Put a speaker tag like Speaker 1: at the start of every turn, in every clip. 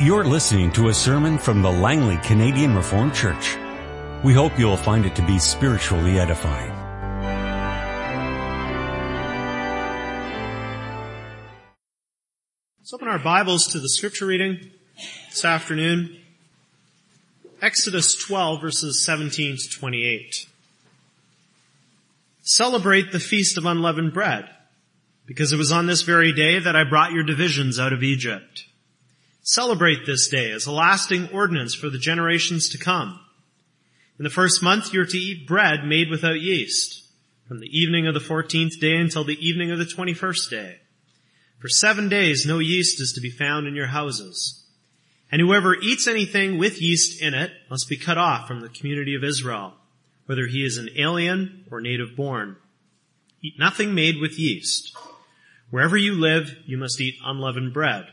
Speaker 1: You're listening to a sermon from the Langley Canadian Reformed Church. We hope you'll find it to be spiritually edifying.
Speaker 2: Let's open our Bibles to the scripture reading this afternoon. Exodus 12 verses 17 to 28. Celebrate the feast of unleavened bread, because it was on this very day that I brought your divisions out of Egypt. Celebrate this day as a lasting ordinance for the generations to come. In the first month you're to eat bread made without yeast, from the evening of the fourteenth day until the evening of the twenty-first day. For seven days no yeast is to be found in your houses. And whoever eats anything with yeast in it must be cut off from the community of Israel whether he is an alien or native born. Eat nothing made with yeast. Wherever you live, you must eat unleavened bread.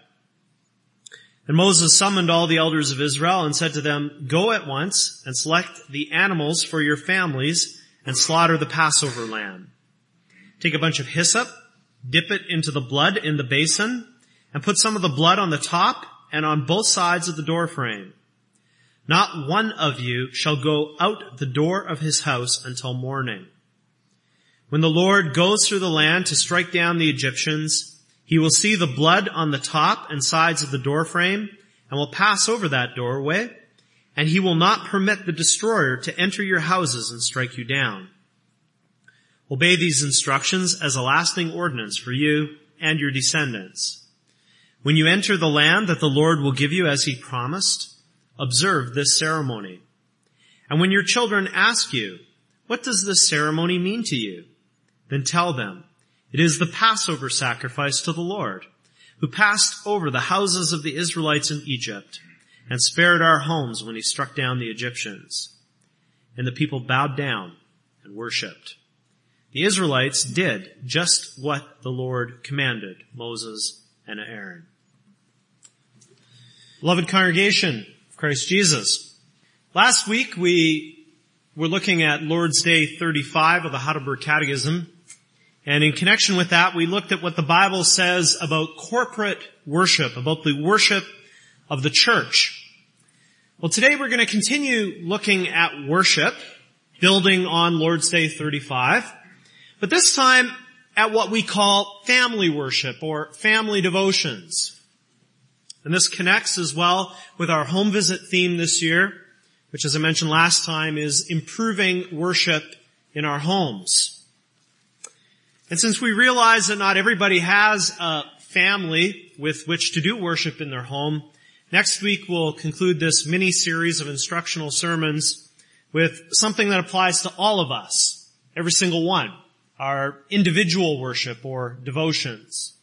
Speaker 2: And Moses summoned all the elders of Israel and said to them, Go at once and select the animals for your families and slaughter the Passover lamb. Take a bunch of hyssop, dip it into the blood in the basin, and put some of the blood on the top and on both sides of the doorframe. Not one of you shall go out the door of his house until morning. When the Lord goes through the land to strike down the Egyptians, he will see the blood on the top and sides of the doorframe and will pass over that doorway, and he will not permit the destroyer to enter your houses and strike you down. Obey these instructions as a lasting ordinance for you and your descendants. When you enter the land that the Lord will give you as he promised, observe this ceremony. And when your children ask you, what does this ceremony mean to you? Then tell them, it is the Passover sacrifice to the Lord, who passed over the houses of the Israelites in Egypt and spared our homes when he struck down the Egyptians. And the people bowed down and worshipped. The Israelites did just what the Lord commanded Moses and Aaron. Beloved congregation, of Christ Jesus. Last week we were looking at Lord's Day 35 of the Heidelberg Catechism. And in connection with that, we looked at what the Bible says about corporate worship, about the worship of the church. Well, today we're going to continue looking at worship, building on Lord's Day 35, but this time at what we call family worship or family devotions. And this connects as well with our home visit theme this year, which as I mentioned last time is improving worship in our homes. And since we realize that not everybody has a family with which to do worship in their home, next week we'll conclude this mini series of instructional sermons with something that applies to all of us, every single one, our individual worship or devotions.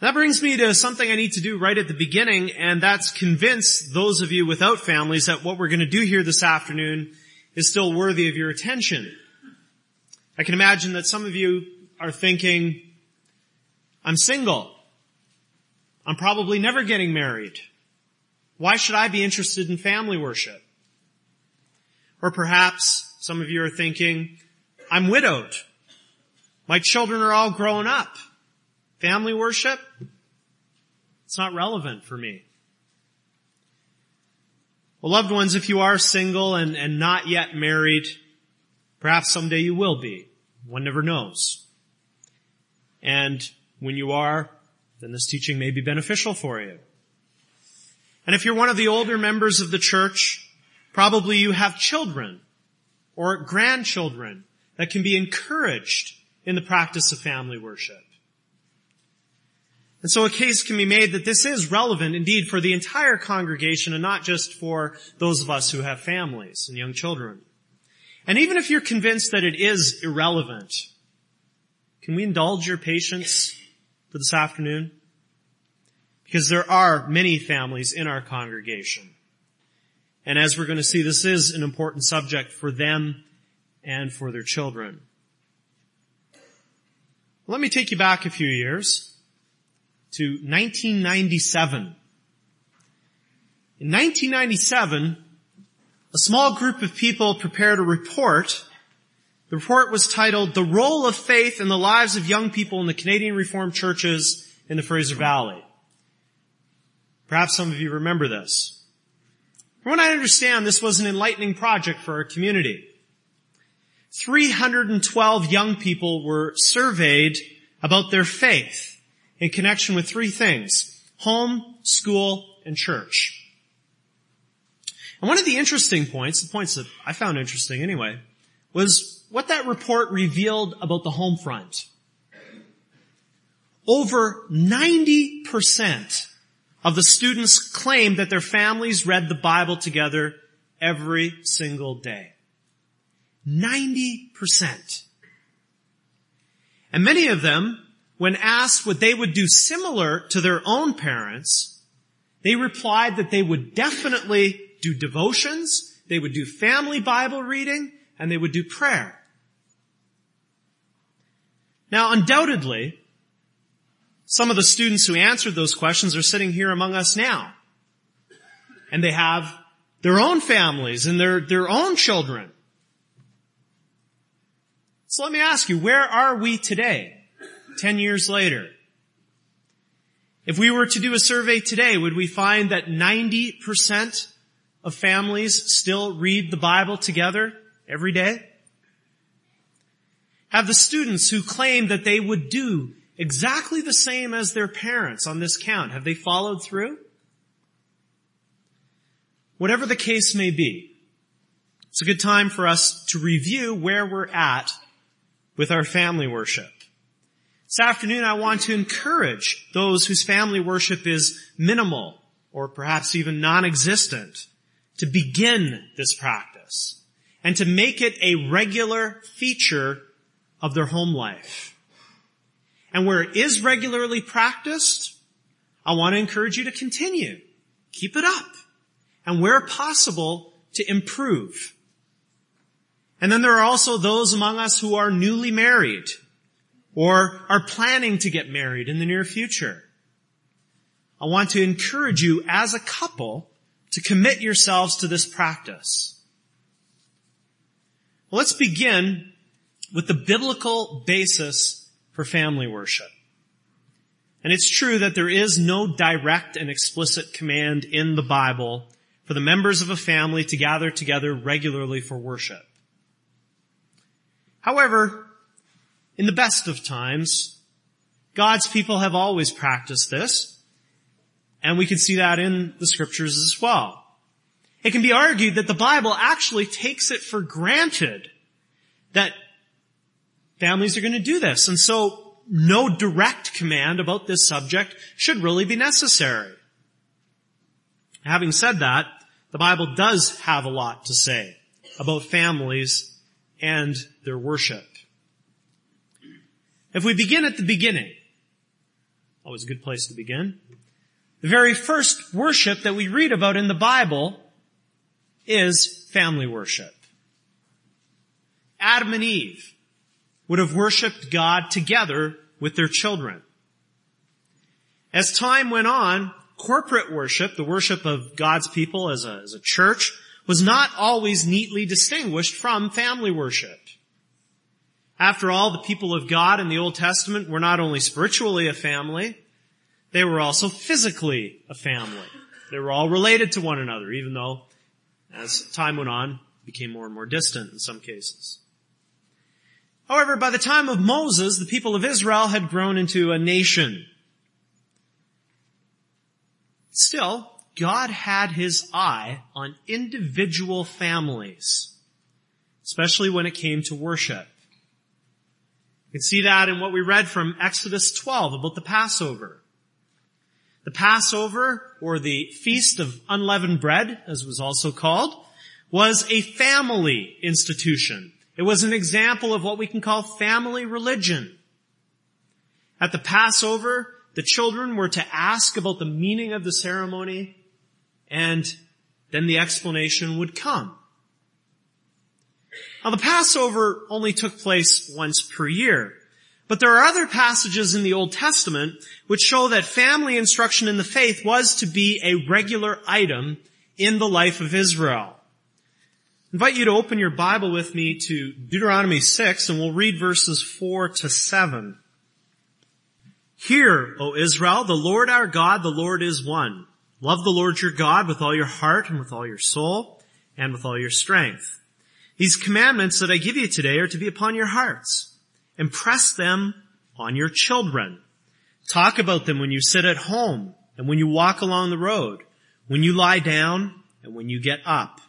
Speaker 2: That brings me to something I need to do right at the beginning, and that's convince those of you without families that what we're going to do here this afternoon is still worthy of your attention. I can imagine that some of you are thinking, I'm single. I'm probably never getting married. Why should I be interested in family worship? Or perhaps some of you are thinking, I'm widowed. My children are all grown up. Family worship? It's not relevant for me. Well, loved ones, if you are single and, and not yet married, perhaps someday you will be. One never knows. And when you are, then this teaching may be beneficial for you. And if you're one of the older members of the church, probably you have children or grandchildren that can be encouraged in the practice of family worship. And so a case can be made that this is relevant indeed for the entire congregation and not just for those of us who have families and young children. And even if you're convinced that it is irrelevant, can we indulge your patience for this afternoon? Because there are many families in our congregation. And as we're going to see, this is an important subject for them and for their children. Let me take you back a few years to 1997. In 1997, a small group of people prepared a report. The report was titled, The Role of Faith in the Lives of Young People in the Canadian Reformed Churches in the Fraser Valley. Perhaps some of you remember this. From what I understand, this was an enlightening project for our community. 312 young people were surveyed about their faith in connection with three things. Home, school, and church. And one of the interesting points, the points that I found interesting anyway, was what that report revealed about the home front. Over 90% of the students claimed that their families read the Bible together every single day. 90%. And many of them, when asked what they would do similar to their own parents, they replied that they would definitely do devotions, they would do family Bible reading, and they would do prayer. Now undoubtedly, some of the students who answered those questions are sitting here among us now. And they have their own families and their, their own children. So let me ask you, where are we today? Ten years later. If we were to do a survey today, would we find that 90% of families still read the Bible together every day? Have the students who claim that they would do exactly the same as their parents on this count, have they followed through? Whatever the case may be, it's a good time for us to review where we're at with our family worship. This afternoon I want to encourage those whose family worship is minimal or perhaps even non-existent to begin this practice and to make it a regular feature of their home life. And where it is regularly practiced, I want to encourage you to continue. Keep it up. And where possible, to improve. And then there are also those among us who are newly married or are planning to get married in the near future. I want to encourage you as a couple to commit yourselves to this practice. Well, let's begin with the biblical basis for family worship. And it's true that there is no direct and explicit command in the Bible for the members of a family to gather together regularly for worship. However, in the best of times, God's people have always practiced this, and we can see that in the scriptures as well. It can be argued that the Bible actually takes it for granted that families are going to do this. And so no direct command about this subject should really be necessary. Having said that, the Bible does have a lot to say about families and their worship. If we begin at the beginning, always a good place to begin, the very first worship that we read about in the Bible is family worship. Adam and Eve would have worshiped God together with their children. As time went on, corporate worship, the worship of God's people as a, as a church, was not always neatly distinguished from family worship. After all, the people of God in the Old Testament were not only spiritually a family, they were also physically a family. They were all related to one another, even though as time went on, became more and more distant in some cases. However, by the time of Moses, the people of Israel had grown into a nation. Still, God had his eye on individual families, especially when it came to worship. You can see that in what we read from Exodus 12 about the Passover. The Passover, or the Feast of Unleavened Bread, as it was also called, was a family institution. It was an example of what we can call family religion. At the Passover, the children were to ask about the meaning of the ceremony, and then the explanation would come. Now the Passover only took place once per year, but there are other passages in the Old Testament which show that family instruction in the faith was to be a regular item in the life of Israel. I invite you to open your Bible with me to Deuteronomy 6 and we'll read verses 4 to 7. Hear, O Israel, the Lord our God, the Lord is one. Love the Lord your God with all your heart and with all your soul and with all your strength. These commandments that I give you today are to be upon your hearts. Impress them on your children. Talk about them when you sit at home and when you walk along the road, when you lie down and when you get up.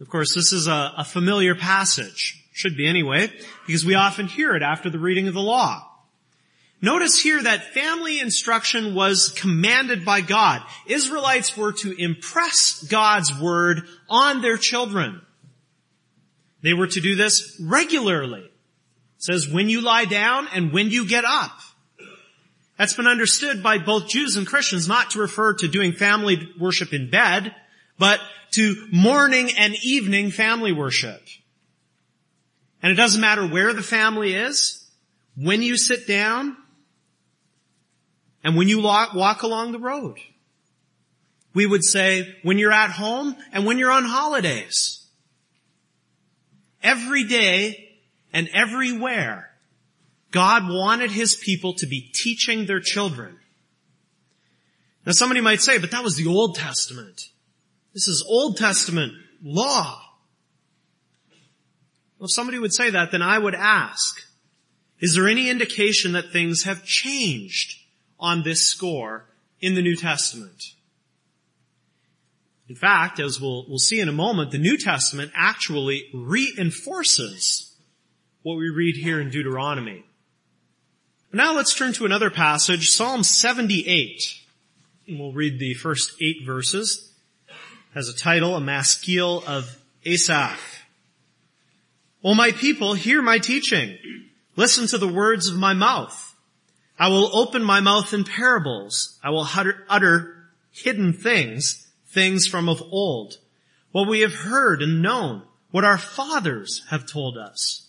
Speaker 2: Of course, this is a, a familiar passage. Should be anyway, because we often hear it after the reading of the law. Notice here that family instruction was commanded by God. Israelites were to impress God's word on their children. They were to do this regularly. It says when you lie down and when you get up. That's been understood by both Jews and Christians not to refer to doing family worship in bed, but to morning and evening family worship. And it doesn't matter where the family is, when you sit down, and when you walk along the road. We would say when you're at home and when you're on holidays. Every day and everywhere, God wanted His people to be teaching their children. Now somebody might say, but that was the Old Testament. This is Old Testament law. Well, if somebody would say that, then I would ask, is there any indication that things have changed on this score in the New Testament. In fact, as we'll, we'll see in a moment, the New Testament actually reinforces what we read here in Deuteronomy. Now let's turn to another passage, Psalm 78. And we'll read the first eight verses. It Has a title, a maskil of Asaph. O my people, hear my teaching. Listen to the words of my mouth. I will open my mouth in parables. I will utter, utter hidden things, things from of old, what we have heard and known, what our fathers have told us.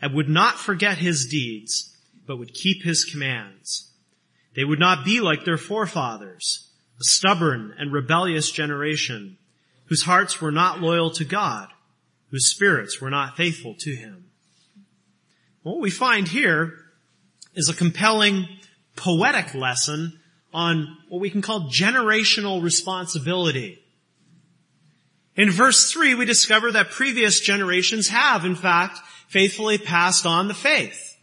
Speaker 2: and would not forget his deeds, but would keep his commands. They would not be like their forefathers, a stubborn and rebellious generation, whose hearts were not loyal to God, whose spirits were not faithful to him. What we find here is a compelling poetic lesson on what we can call generational responsibility. In verse 3, we discover that previous generations have, in fact, faithfully passed on the faith.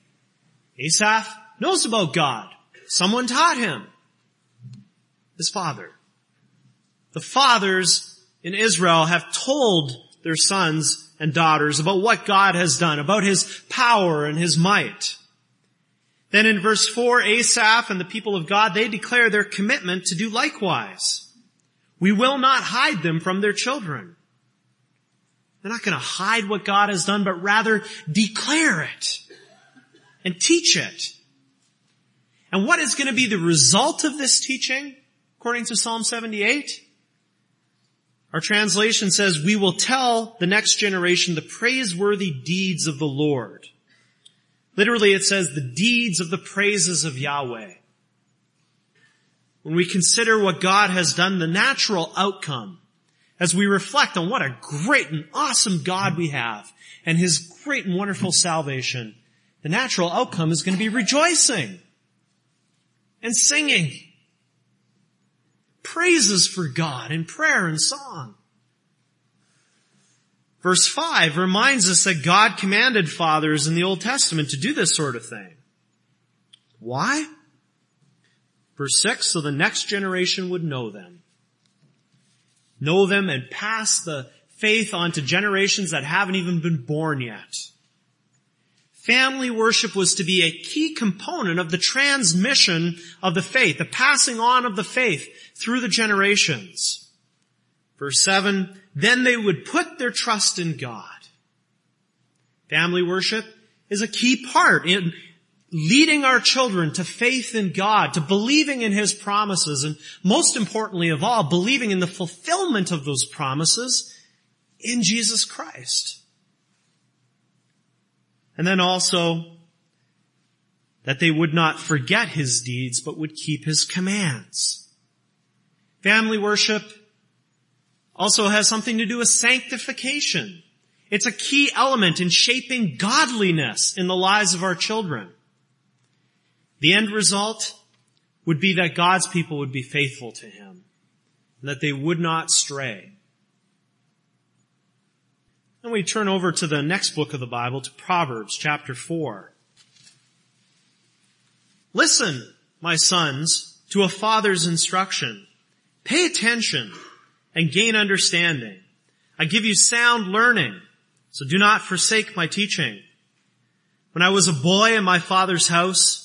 Speaker 2: Asaph knows about God. Someone taught him. His father. The fathers in Israel have told their sons and daughters about what God has done, about His power and His might. Then in verse 4, Asaph and the people of God, they declare their commitment to do likewise. We will not hide them from their children. They're not going to hide what God has done, but rather declare it and teach it. And what is going to be the result of this teaching, according to Psalm 78? Our translation says, we will tell the next generation the praiseworthy deeds of the Lord. Literally it says the deeds of the praises of Yahweh. When we consider what God has done, the natural outcome, as we reflect on what a great and awesome God we have, and His great and wonderful salvation, the natural outcome is going to be rejoicing and singing. Praises for God in prayer and song. Verse 5 reminds us that God commanded fathers in the Old Testament to do this sort of thing. Why? Verse 6, so the next generation would know them. Know them and pass the faith on to generations that haven't even been born yet. Family worship was to be a key component of the transmission of the faith, the passing on of the faith through the generations. Verse 7, then they would put their trust in God. Family worship is a key part in leading our children to faith in God, to believing in His promises, and most importantly of all, believing in the fulfillment of those promises in Jesus Christ. And then also, that they would not forget His deeds, but would keep His commands. Family worship also has something to do with sanctification. It's a key element in shaping godliness in the lives of our children. The end result would be that God's people would be faithful to Him and that they would not stray. And we turn over to the next book of the Bible, to Proverbs chapter 4. Listen, my sons, to a father's instruction. Pay attention and gain understanding. I give you sound learning, so do not forsake my teaching. When I was a boy in my father's house,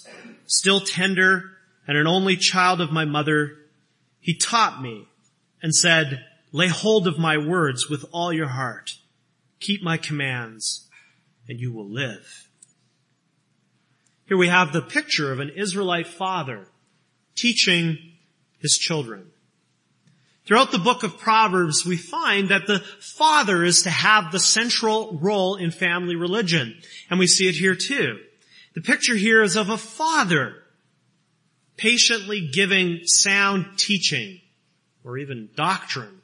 Speaker 2: still tender and an only child of my mother, he taught me and said, lay hold of my words with all your heart. Keep my commands and you will live. Here we have the picture of an Israelite father teaching his children. Throughout the book of Proverbs, we find that the father is to have the central role in family religion. And we see it here too. The picture here is of a father patiently giving sound teaching or even doctrine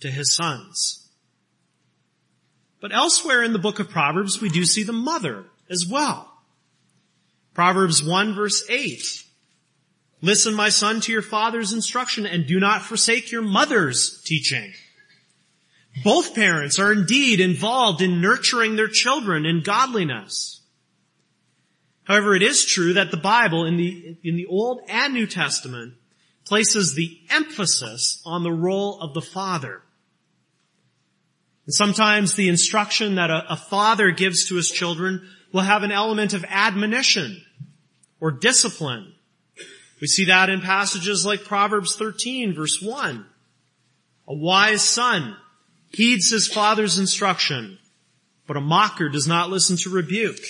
Speaker 2: to his sons. But elsewhere in the book of Proverbs, we do see the mother as well. Proverbs 1 verse 8 Listen, my son, to your father's instruction and do not forsake your mother's teaching. Both parents are indeed involved in nurturing their children in godliness. However, it is true that the Bible in the, in the Old and New Testament places the emphasis on the role of the father. And sometimes the instruction that a, a father gives to his children will have an element of admonition or discipline we see that in passages like Proverbs 13 verse 1. A wise son heeds his father's instruction, but a mocker does not listen to rebuke.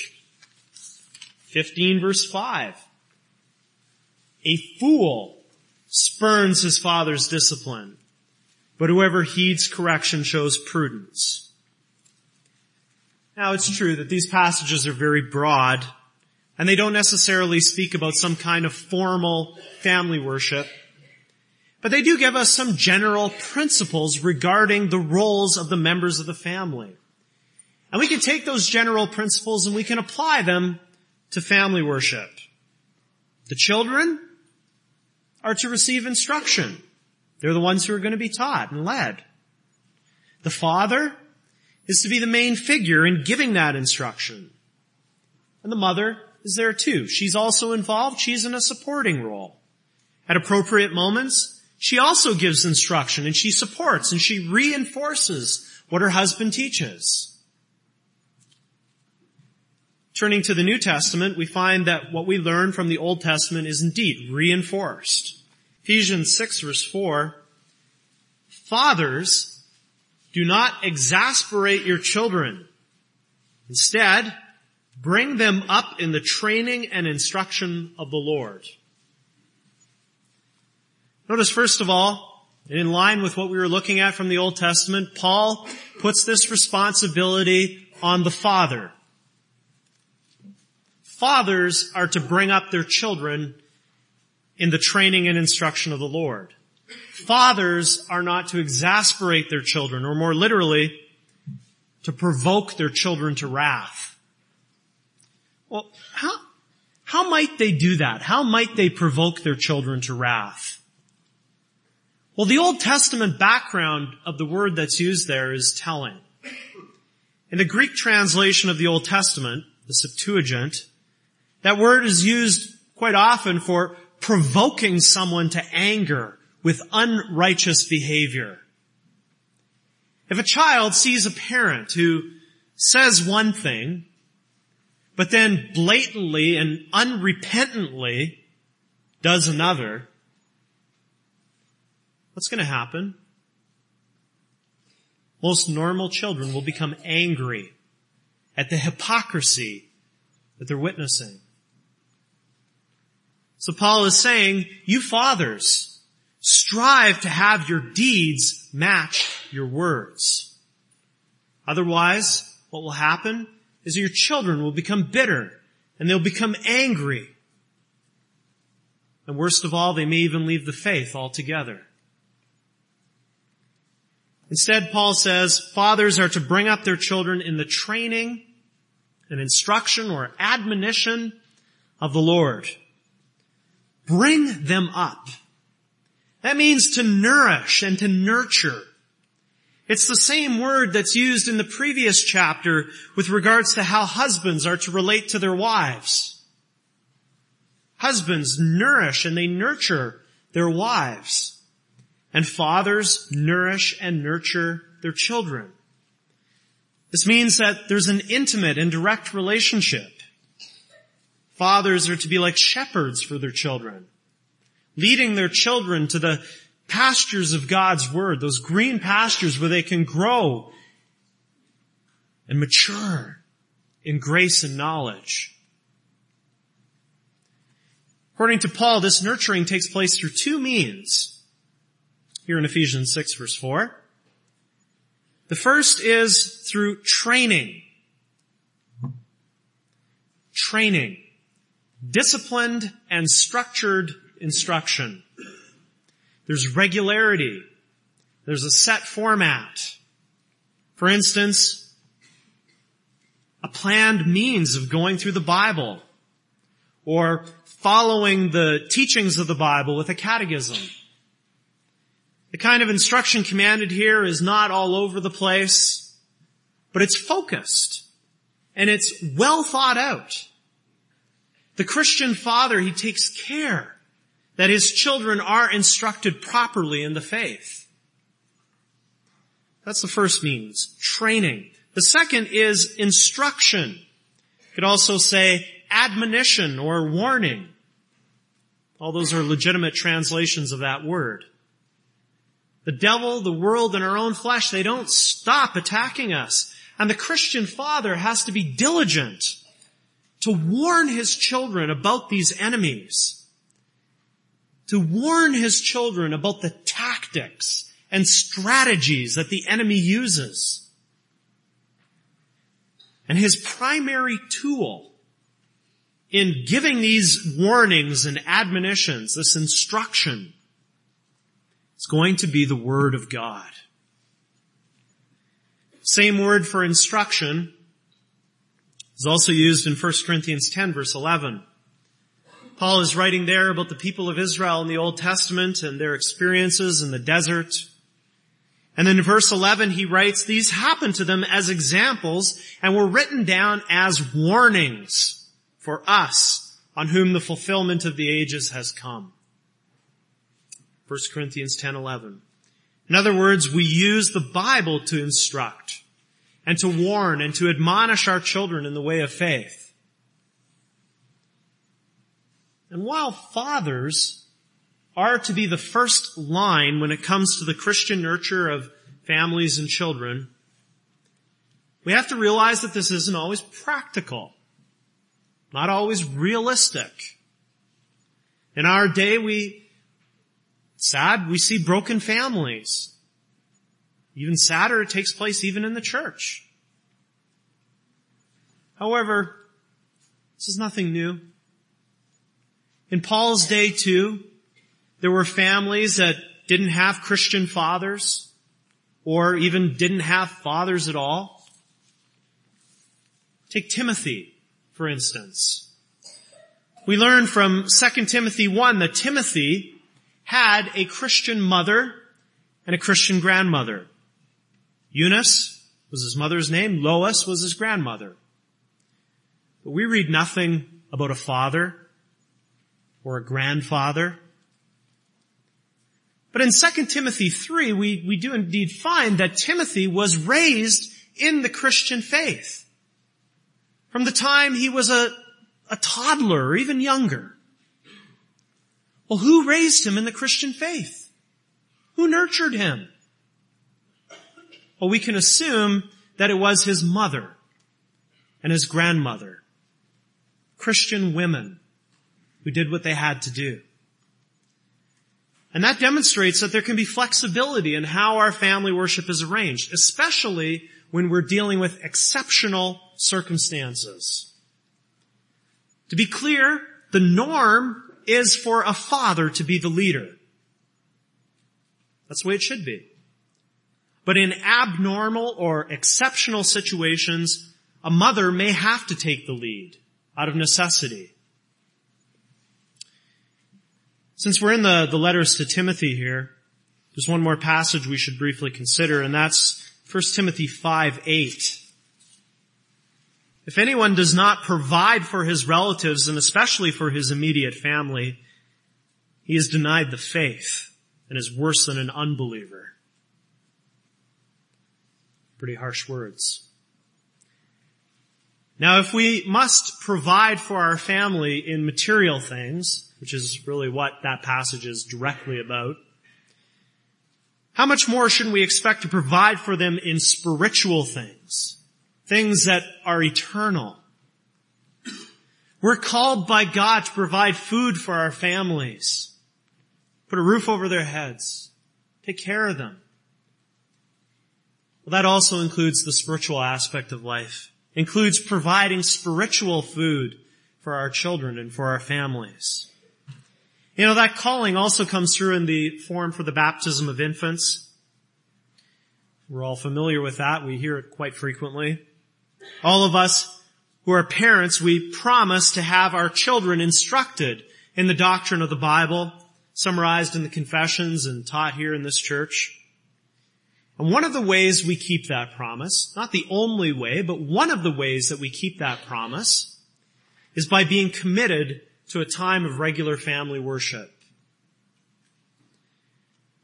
Speaker 2: 15 verse 5. A fool spurns his father's discipline, but whoever heeds correction shows prudence. Now it's true that these passages are very broad and they don't necessarily speak about some kind of formal family worship. But they do give us some general principles regarding the roles of the members of the family. And we can take those general principles and we can apply them to family worship. The children are to receive instruction. They're the ones who are going to be taught and led. The father is to be the main figure in giving that instruction. And the mother is there too. She's also involved. She's in a supporting role. At appropriate moments, she also gives instruction and she supports and she reinforces what her husband teaches. Turning to the New Testament, we find that what we learn from the Old Testament is indeed reinforced. Ephesians 6 verse 4, Fathers, do not exasperate your children. Instead, Bring them up in the training and instruction of the Lord. Notice first of all, and in line with what we were looking at from the Old Testament, Paul puts this responsibility on the father. Fathers are to bring up their children in the training and instruction of the Lord. Fathers are not to exasperate their children, or more literally, to provoke their children to wrath. Well, how, how might they do that? How might they provoke their children to wrath? Well, the Old Testament background of the word that's used there is telling. In the Greek translation of the Old Testament, the Septuagint, that word is used quite often for provoking someone to anger with unrighteous behavior. If a child sees a parent who says one thing but then blatantly and unrepentantly does another, what's going to happen? Most normal children will become angry at the hypocrisy that they're witnessing. So Paul is saying, you fathers, strive to have your deeds match your words. Otherwise, what will happen is your children will become bitter and they'll become angry. And worst of all, they may even leave the faith altogether. Instead, Paul says fathers are to bring up their children in the training and instruction or admonition of the Lord. Bring them up. That means to nourish and to nurture. It's the same word that's used in the previous chapter with regards to how husbands are to relate to their wives. Husbands nourish and they nurture their wives. And fathers nourish and nurture their children. This means that there's an intimate and direct relationship. Fathers are to be like shepherds for their children, leading their children to the pastures of God's Word, those green pastures where they can grow and mature in grace and knowledge. According to Paul, this nurturing takes place through two means. Here in Ephesians 6 verse 4. The first is through training. Training. Disciplined and structured instruction. There's regularity. There's a set format. For instance, a planned means of going through the Bible or following the teachings of the Bible with a catechism. The kind of instruction commanded here is not all over the place, but it's focused and it's well thought out. The Christian father, he takes care that his children are instructed properly in the faith. That's the first means, training. The second is instruction. You could also say admonition or warning. All those are legitimate translations of that word. The devil, the world, and our own flesh, they don't stop attacking us. And the Christian father has to be diligent to warn his children about these enemies to warn his children about the tactics and strategies that the enemy uses. And his primary tool in giving these warnings and admonitions, this instruction, is going to be the Word of God. Same word for instruction is also used in 1 Corinthians 10 verse 11. Paul is writing there about the people of Israel in the Old Testament and their experiences in the desert. And then in verse 11 he writes, these happened to them as examples and were written down as warnings for us on whom the fulfillment of the ages has come. 1 Corinthians 10, 11. In other words, we use the Bible to instruct and to warn and to admonish our children in the way of faith. And while fathers are to be the first line when it comes to the Christian nurture of families and children, we have to realize that this isn't always practical. Not always realistic. In our day we, sad, we see broken families. Even sadder, it takes place even in the church. However, this is nothing new. In Paul's day too, there were families that didn't have Christian fathers or even didn't have fathers at all. Take Timothy, for instance. We learn from 2 Timothy 1 that Timothy had a Christian mother and a Christian grandmother. Eunice was his mother's name. Lois was his grandmother. But we read nothing about a father or a grandfather. But in 2 Timothy 3, we, we do indeed find that Timothy was raised in the Christian faith. From the time he was a, a toddler or even younger. Well, who raised him in the Christian faith? Who nurtured him? Well, we can assume that it was his mother and his grandmother. Christian women who did what they had to do. And that demonstrates that there can be flexibility in how our family worship is arranged, especially when we're dealing with exceptional circumstances. To be clear, the norm is for a father to be the leader. That's the way it should be. But in abnormal or exceptional situations, a mother may have to take the lead out of necessity. Since we're in the, the letters to Timothy here, there's one more passage we should briefly consider, and that's 1 Timothy 5, 8. If anyone does not provide for his relatives and especially for his immediate family, he is denied the faith and is worse than an unbeliever. Pretty harsh words. Now if we must provide for our family in material things, which is really what that passage is directly about, how much more should we expect to provide for them in spiritual things? Things that are eternal. We're called by God to provide food for our families. Put a roof over their heads. Take care of them. Well, that also includes the spiritual aspect of life. Includes providing spiritual food for our children and for our families. You know, that calling also comes through in the form for the baptism of infants. We're all familiar with that. We hear it quite frequently. All of us who are parents, we promise to have our children instructed in the doctrine of the Bible, summarized in the confessions and taught here in this church. And one of the ways we keep that promise, not the only way, but one of the ways that we keep that promise is by being committed to a time of regular family worship.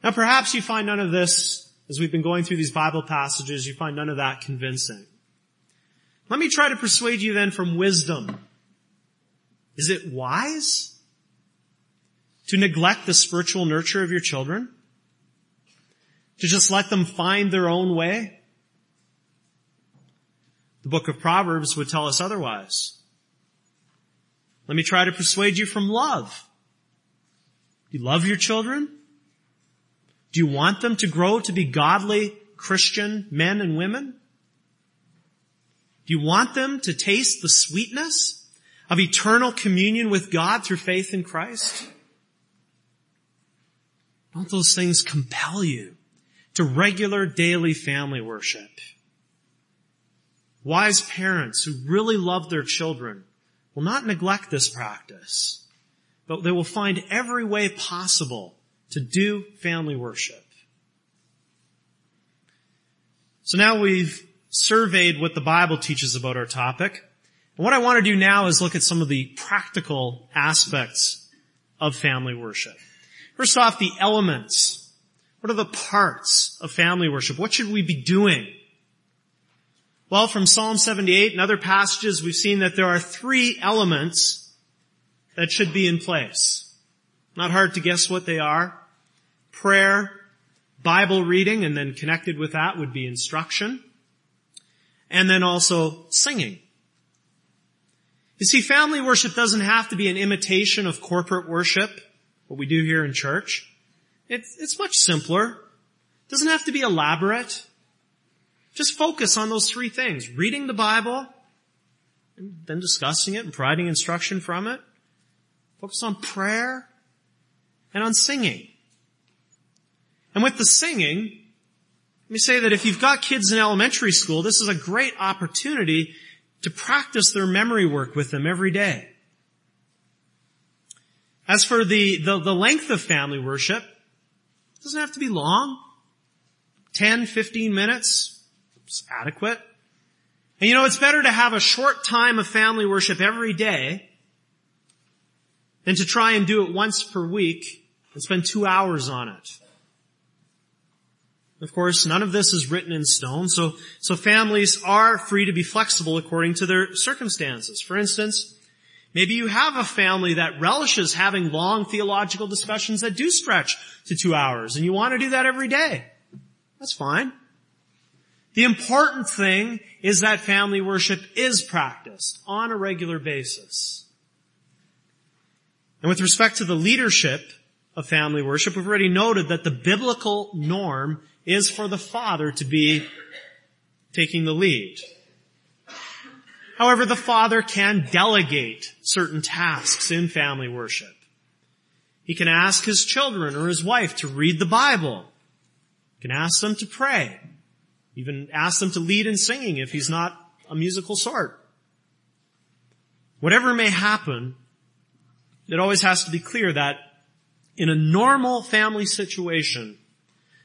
Speaker 2: Now perhaps you find none of this, as we've been going through these Bible passages, you find none of that convincing. Let me try to persuade you then from wisdom. Is it wise to neglect the spiritual nurture of your children? To just let them find their own way? The book of Proverbs would tell us otherwise. Let me try to persuade you from love. Do you love your children? Do you want them to grow to be godly Christian men and women? Do you want them to taste the sweetness of eternal communion with God through faith in Christ? Don't those things compel you to regular daily family worship? Wise parents who really love their children will not neglect this practice, but they will find every way possible to do family worship. So now we've surveyed what the Bible teaches about our topic. And what I want to do now is look at some of the practical aspects of family worship. First off, the elements. What are the parts of family worship? What should we be doing? Well, from Psalm 78 and other passages, we've seen that there are three elements that should be in place. Not hard to guess what they are. Prayer, Bible reading, and then connected with that would be instruction. And then also singing. You see, family worship doesn't have to be an imitation of corporate worship, what we do here in church. It's, it's much simpler. Doesn't have to be elaborate. Just focus on those three things. Reading the Bible, and then discussing it and providing instruction from it. Focus on prayer and on singing. And with the singing, let me say that if you've got kids in elementary school, this is a great opportunity to practice their memory work with them every day. As for the, the, the length of family worship, it doesn't have to be long. 10, 15 minutes, it's adequate. And you know, it's better to have a short time of family worship every day than to try and do it once per week and spend two hours on it. Of course, none of this is written in stone, so, so families are free to be flexible according to their circumstances. For instance, maybe you have a family that relishes having long theological discussions that do stretch to two hours, and you want to do that every day. That's fine. The important thing is that family worship is practiced on a regular basis. And with respect to the leadership of family worship, we've already noted that the biblical norm is for the father to be taking the lead. However, the father can delegate certain tasks in family worship. He can ask his children or his wife to read the Bible. He can ask them to pray. Even ask them to lead in singing if he's not a musical sort. Whatever may happen, it always has to be clear that in a normal family situation,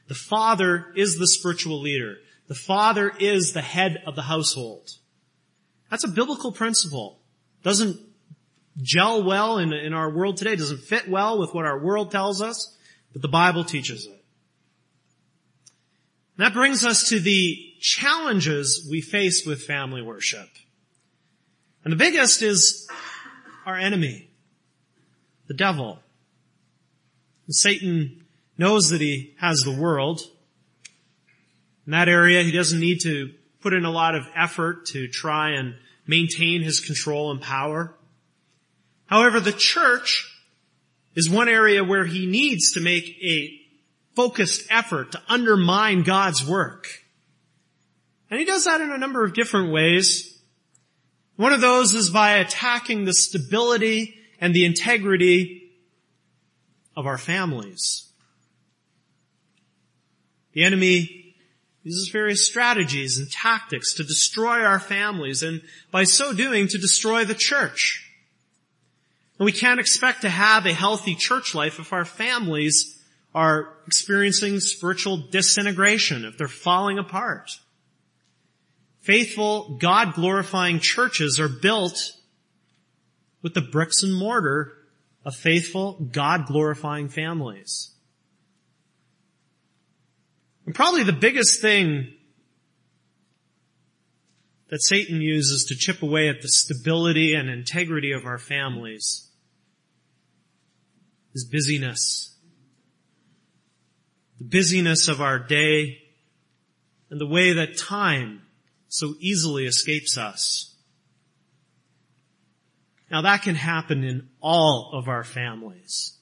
Speaker 2: the father is the spiritual leader. The father is the head of the household. That's a biblical principle. Doesn't gel well in, in our world today, doesn't fit well with what our world tells us, but the Bible teaches it. And that brings us to the challenges we face with family worship. And the biggest is our enemy, the devil. Satan knows that he has the world. In that area, he doesn't need to put in a lot of effort to try and maintain his control and power. However, the church is one area where he needs to make a focused effort to undermine God's work. And he does that in a number of different ways. One of those is by attacking the stability and the integrity of our families. The enemy uses various strategies and tactics to destroy our families and by so doing to destroy the church. And we can't expect to have a healthy church life if our families are experiencing spiritual disintegration, if they're falling apart. Faithful, God-glorifying churches are built with the bricks and mortar of faithful, God-glorifying families. And probably the biggest thing that Satan uses to chip away at the stability and integrity of our families is busyness. The busyness of our day and the way that time so easily escapes us. Now that can happen in all of our families.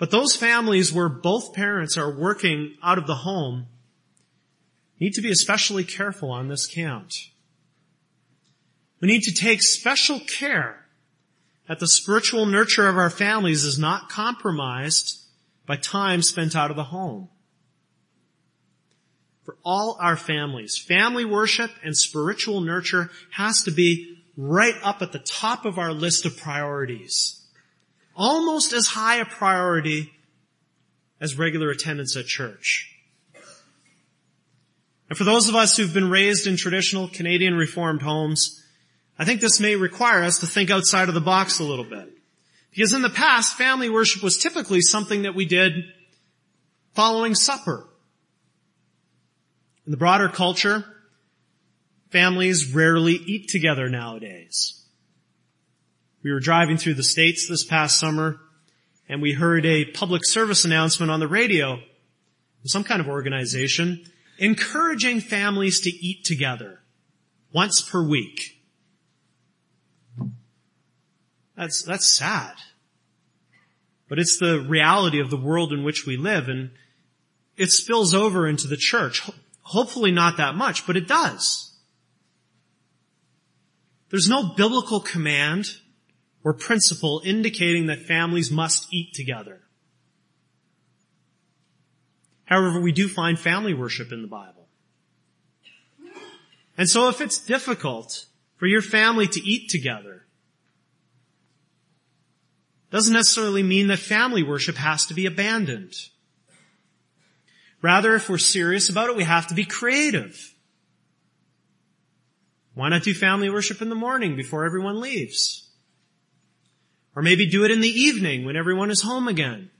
Speaker 2: But those families where both parents are working out of the home need to be especially careful on this count. We need to take special care that the spiritual nurture of our families is not compromised by time spent out of the home. For all our families, family worship and spiritual nurture has to be right up at the top of our list of priorities almost as high a priority as regular attendance at church. And for those of us who've been raised in traditional Canadian Reformed homes, I think this may require us to think outside of the box a little bit. Because in the past, family worship was typically something that we did following supper. In the broader culture, families rarely eat together nowadays. We were driving through the States this past summer and we heard a public service announcement on the radio some kind of organization encouraging families to eat together once per week. That's, that's sad. But it's the reality of the world in which we live and it spills over into the church. Hopefully not that much, but it does. There's no biblical command or principle indicating that families must eat together. However, we do find family worship in the Bible. And so if it's difficult for your family to eat together, doesn't necessarily mean that family worship has to be abandoned. Rather, if we're serious about it, we have to be creative. Why not do family worship in the morning before everyone leaves? Or maybe do it in the evening when everyone is home again.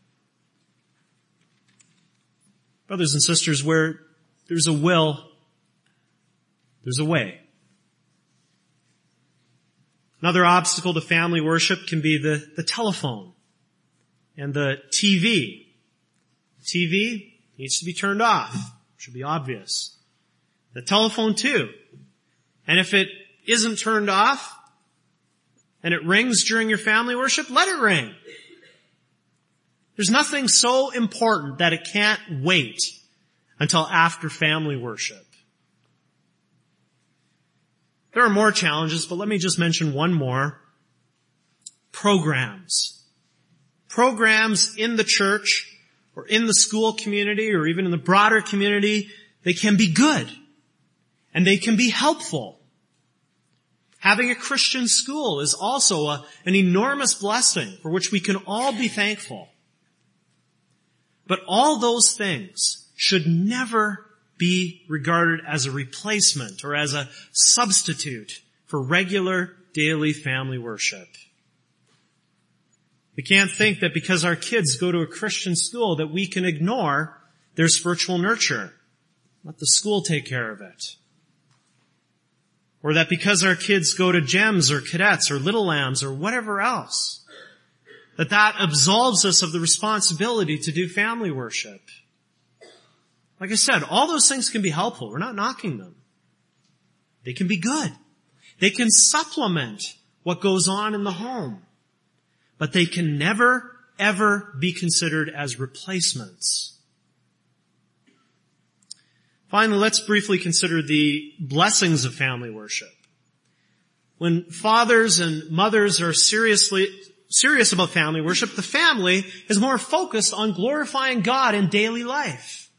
Speaker 2: Brothers and sisters, where there's a will, there's a way. Another obstacle to family worship can be the, the telephone and the TV. TV needs to be turned off. Should be obvious. The telephone too. And if it isn't turned off, and it rings during your family worship, let it ring. There's nothing so important that it can't wait until after family worship. There are more challenges, but let me just mention one more. Programs. Programs in the church or in the school community or even in the broader community, they can be good and they can be helpful. Having a Christian school is also a, an enormous blessing for which we can all be thankful. But all those things should never be regarded as a replacement or as a substitute for regular daily family worship. We can't think that because our kids go to a Christian school that we can ignore their spiritual nurture. Let the school take care of it. Or that because our kids go to GEMS or cadets or little lambs or whatever else, that that absolves us of the responsibility to do family worship. Like I said, all those things can be helpful. We're not knocking them. They can be good. They can supplement what goes on in the home. But they can never, ever be considered as replacements. Finally, let's briefly consider the blessings of family worship. When fathers and mothers are seriously, serious about family worship, the family is more focused on glorifying God in daily life.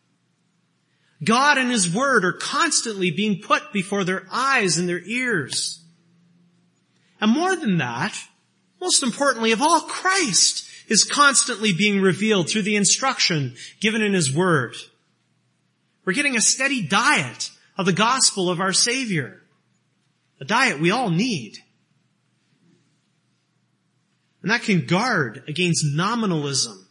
Speaker 2: God and His Word are constantly being put before their eyes and their ears. And more than that, most importantly of all, Christ is constantly being revealed through the instruction given in His Word. We're getting a steady diet of the gospel of our Savior. A diet we all need. And that can guard against nominalism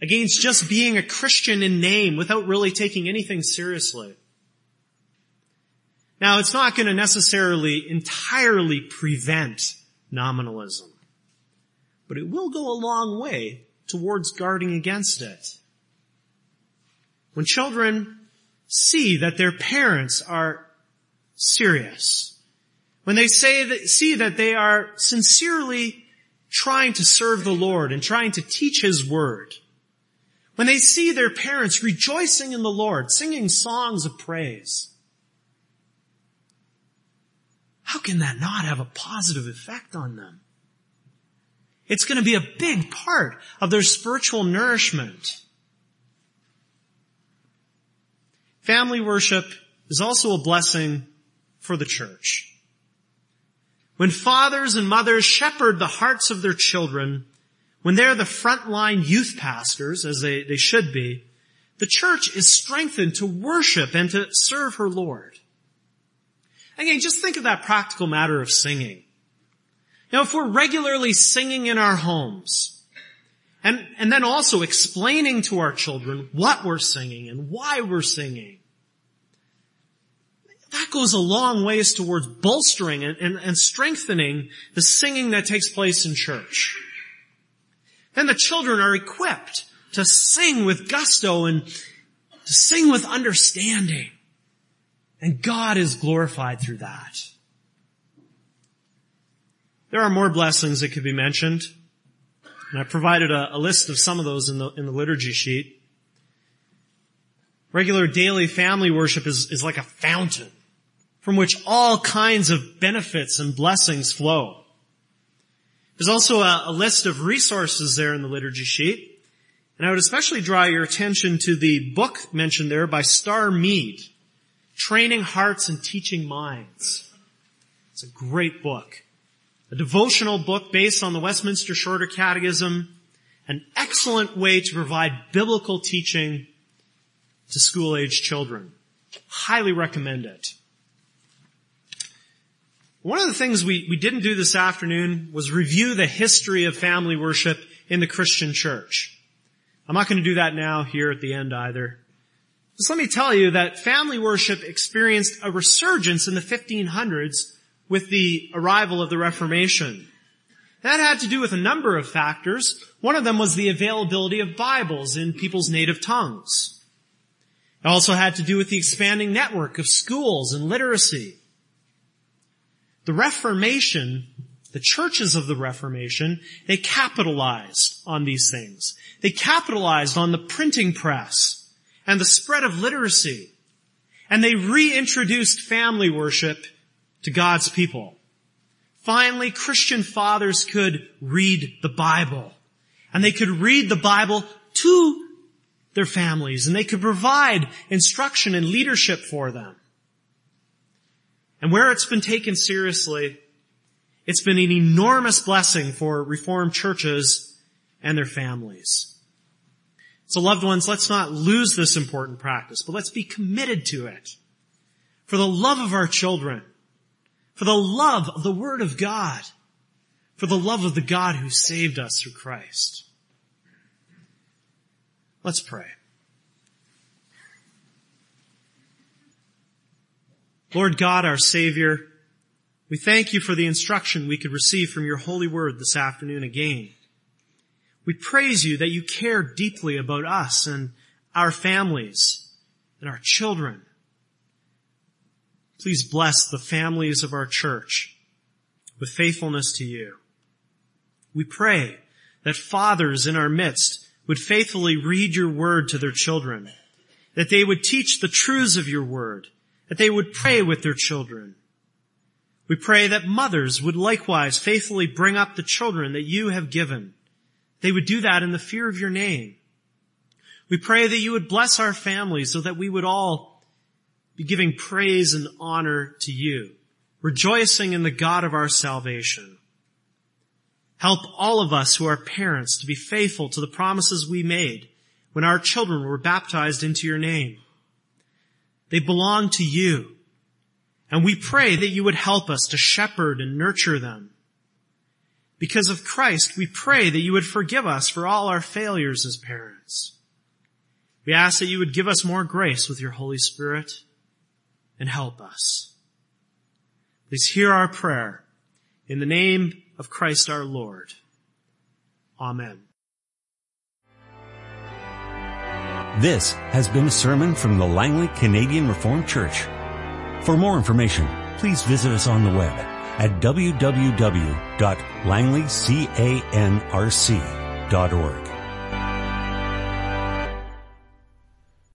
Speaker 2: against just being a Christian in name without really taking anything seriously. Now, it's not going to necessarily entirely prevent nominalism, but it will go a long way towards guarding against it. When children see that their parents are serious, when they say that, see that they are sincerely trying to serve the Lord and trying to teach His Word, when they see their parents rejoicing in the Lord, singing songs of praise, how can that not have a positive effect on them? It's going to be a big part of their spiritual nourishment. Family worship is also a blessing for the church. When fathers and mothers shepherd the hearts of their children, when they're the frontline youth pastors, as they, they should be, the church is strengthened to worship and to serve her Lord. Again, just think of that practical matter of singing. Now, if we're regularly singing in our homes, and, and then also explaining to our children what we're singing and why we're singing, that goes a long ways towards bolstering and, and, and strengthening the singing that takes place in church. Then the children are equipped to sing with gusto and to sing with understanding. And God is glorified through that. There are more blessings that could be mentioned. And I provided a, a list of some of those in the, in the liturgy sheet. Regular daily family worship is, is like a fountain from which all kinds of benefits and blessings flow. There's also a, a list of resources there in the liturgy sheet. And I would especially draw your attention to the book mentioned there by Starr Meade, Training Hearts and Teaching Minds. It's a great book. A devotional book based on the Westminster Shorter Catechism, an excellent way to provide biblical teaching to school age children. Highly recommend it. One of the things we, we didn't do this afternoon was review the history of family worship in the Christian church. I'm not going to do that now here at the end either. Just let me tell you that family worship experienced a resurgence in the 1500s with the arrival of the Reformation. That had to do with a number of factors. One of them was the availability of Bibles in people's native tongues. It also had to do with the expanding network of schools and literacy. The Reformation The churches of the Reformation, they capitalized on these things. They capitalized on the printing press and the spread of literacy. And they reintroduced family worship to God's people. Finally, Christian fathers could read the Bible. And they could read the Bible to their families and they could provide instruction and leadership for them. And where it's been taken seriously, it's been an enormous blessing for Reformed churches and their families. So loved ones, let's not lose this important practice, but let's be committed to it. For the love of our children, for the love of the Word of God, for the love of the God who saved us through Christ. Let's pray. Lord God, our Savior, we thank you for the instruction we could receive from your holy word this afternoon again. We praise you that you care deeply about us and our families and our children. Please bless the families of our church with faithfulness to you. We pray that fathers in our midst would faithfully read your word to their children, that they would teach the truths of your word, that they would pray with their children. We pray that mothers would likewise faithfully bring up the children that you have given. They would do that in the fear of your name. We pray that you would bless our families so that we would all be giving praise and honor to you, rejoicing in the God of our salvation. Help all of us who are parents to be faithful to the promises we made when our children were baptized into your name. They belong to you. And we pray that you would help us to shepherd and nurture them. Because of Christ, we pray that you would forgive us for all our failures as parents. We ask that you would give us more grace with your Holy Spirit and help us. Please hear our prayer in the name of Christ our Lord. Amen.
Speaker 1: This has been a sermon from the Langley Canadian Reformed Church. For more information, please visit us on the web at www.langleycanrc.org.